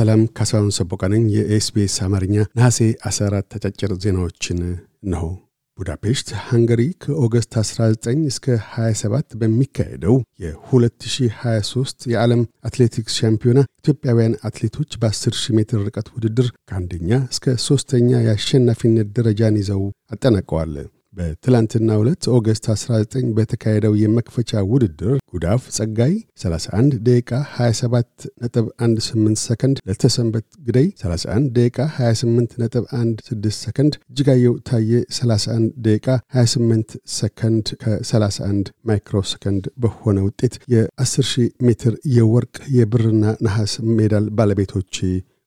ሰላም ካሳሁን ሰቦቃ ነኝ። የ SBS አማርኛ ነሐሴ 14 አጫጭር ዜናዎችን ነው። ቡዳፔስት ሃንገሪ ከ August 19 እስከ 27 በሚካሄደው የ2023 የዓለም አትሌቲክስ ሻምፒዮና ኢትዮጵያውያን አትሌቶች በ10 ሺህ ሜትር ርቀት ውድድር ከአንደኛ እስከ ሦስተኛ የአሸናፊነት ደረጃን ይዘው አጠናቀዋል። በትላንትና ዕለት August 19 በተካሄደው የመክፈቻ ውድድር ጉዳፍ ጸጋይ 31 ደቂቃ 27 ነጥብ 18 ሰከንድ፣ ለተሰንበት ግደይ 31 ደቂቃ 28 ነጥብ 16 ሰከንድ፣ እጅጋየው ታየ 31 ደቂቃ 28 ሰከንድ ከ31 ማይክሮ ሰከንድ በሆነ ውጤት የ10 ሜትር የወርቅ የብርና ነሐስ ሜዳል ባለቤቶች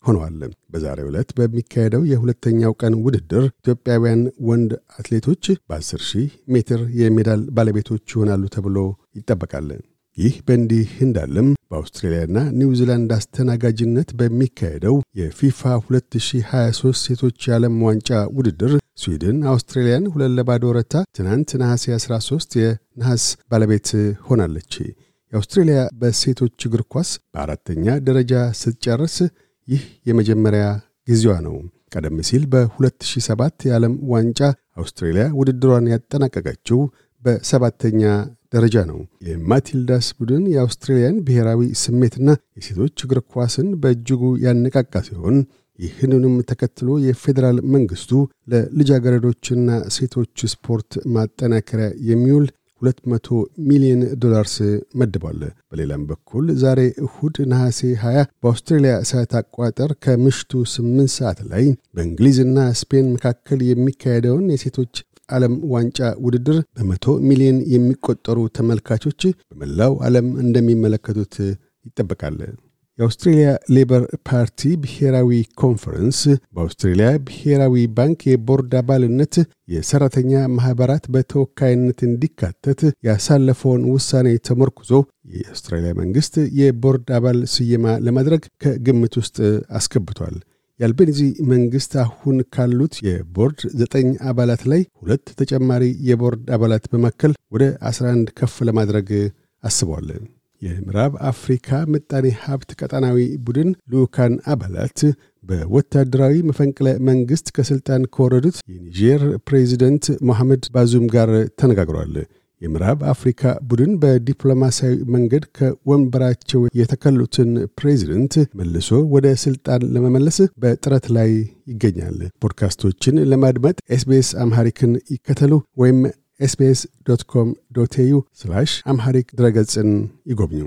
ሆነዋል። በዛሬው ዕለት በሚካሄደው የሁለተኛው ቀን ውድድር ኢትዮጵያውያን ወንድ አትሌቶች በ10 ሺህ ሜትር የሜዳል ባለቤቶች ይሆናሉ ተብሎ ይጠበቃል። ይህ በእንዲህ እንዳለም በአውስትራሊያና ኒውዚላንድ አስተናጋጅነት በሚካሄደው የፊፋ 2023 ሴቶች የዓለም ዋንጫ ውድድር ስዊድን አውስትራሊያን ሁለት ለባዶ ረታ ትናንት ነሐሴ 13 የነሐስ ባለቤት ሆናለች። የአውስትሬሊያ በሴቶች እግር ኳስ በአራተኛ ደረጃ ስትጨርስ ይህ የመጀመሪያ ጊዜዋ ነው። ቀደም ሲል በ2007 የዓለም ዋንጫ አውስትሬልያ ውድድሯን ያጠናቀቀችው በሰባተኛ ደረጃ ነው። የማቲልዳስ ቡድን የአውስትሬልያን ብሔራዊ ስሜትና የሴቶች እግር ኳስን በእጅጉ ያነቃቃ ሲሆን ይህንንም ተከትሎ የፌዴራል መንግስቱ ለልጃገረዶችና ሴቶች ስፖርት ማጠናከሪያ የሚውል 200 ሚሊዮን ዶላርስ መድቧል። በሌላም በኩል ዛሬ እሁድ ነሐሴ 20 በአውስትራሊያ ሰዓት አቋጠር ከምሽቱ 8 ሰዓት ላይ በእንግሊዝና ስፔን መካከል የሚካሄደውን የሴቶች ዓለም ዋንጫ ውድድር በመቶ ሚሊዮን የሚቆጠሩ ተመልካቾች በመላው ዓለም እንደሚመለከቱት ይጠበቃል። የአውስትሬልያ ሌበር ፓርቲ ብሔራዊ ኮንፈረንስ በአውስትሬልያ ብሔራዊ ባንክ የቦርድ አባልነት የሠራተኛ ማኅበራት በተወካይነት እንዲካተት ያሳለፈውን ውሳኔ ተመርኩዞ የአውስትራሊያ መንግሥት የቦርድ አባል ስየማ ለማድረግ ከግምት ውስጥ አስገብቷል። የአልቤኒዚ መንግሥት አሁን ካሉት የቦርድ ዘጠኝ አባላት ላይ ሁለት ተጨማሪ የቦርድ አባላት በማከል ወደ 11 ከፍ ለማድረግ አስቧል። የምዕራብ አፍሪካ ምጣኔ ሀብት ቀጠናዊ ቡድን ልዑካን አባላት በወታደራዊ መፈንቅለ መንግሥት ከሥልጣን ከወረዱት የኒጀር ፕሬዚደንት ሞሐመድ ባዙም ጋር ተነጋግሯል። የምዕራብ አፍሪካ ቡድን በዲፕሎማሲያዊ መንገድ ከወንበራቸው የተከሉትን ፕሬዚደንት መልሶ ወደ ስልጣን ለመመለስ በጥረት ላይ ይገኛል። ፖድካስቶችን ለማድመጥ SBS Amharic ን ይከተሉ ወይም SBS dot com dot au Amharic ድረገጽን ይጎብኙ።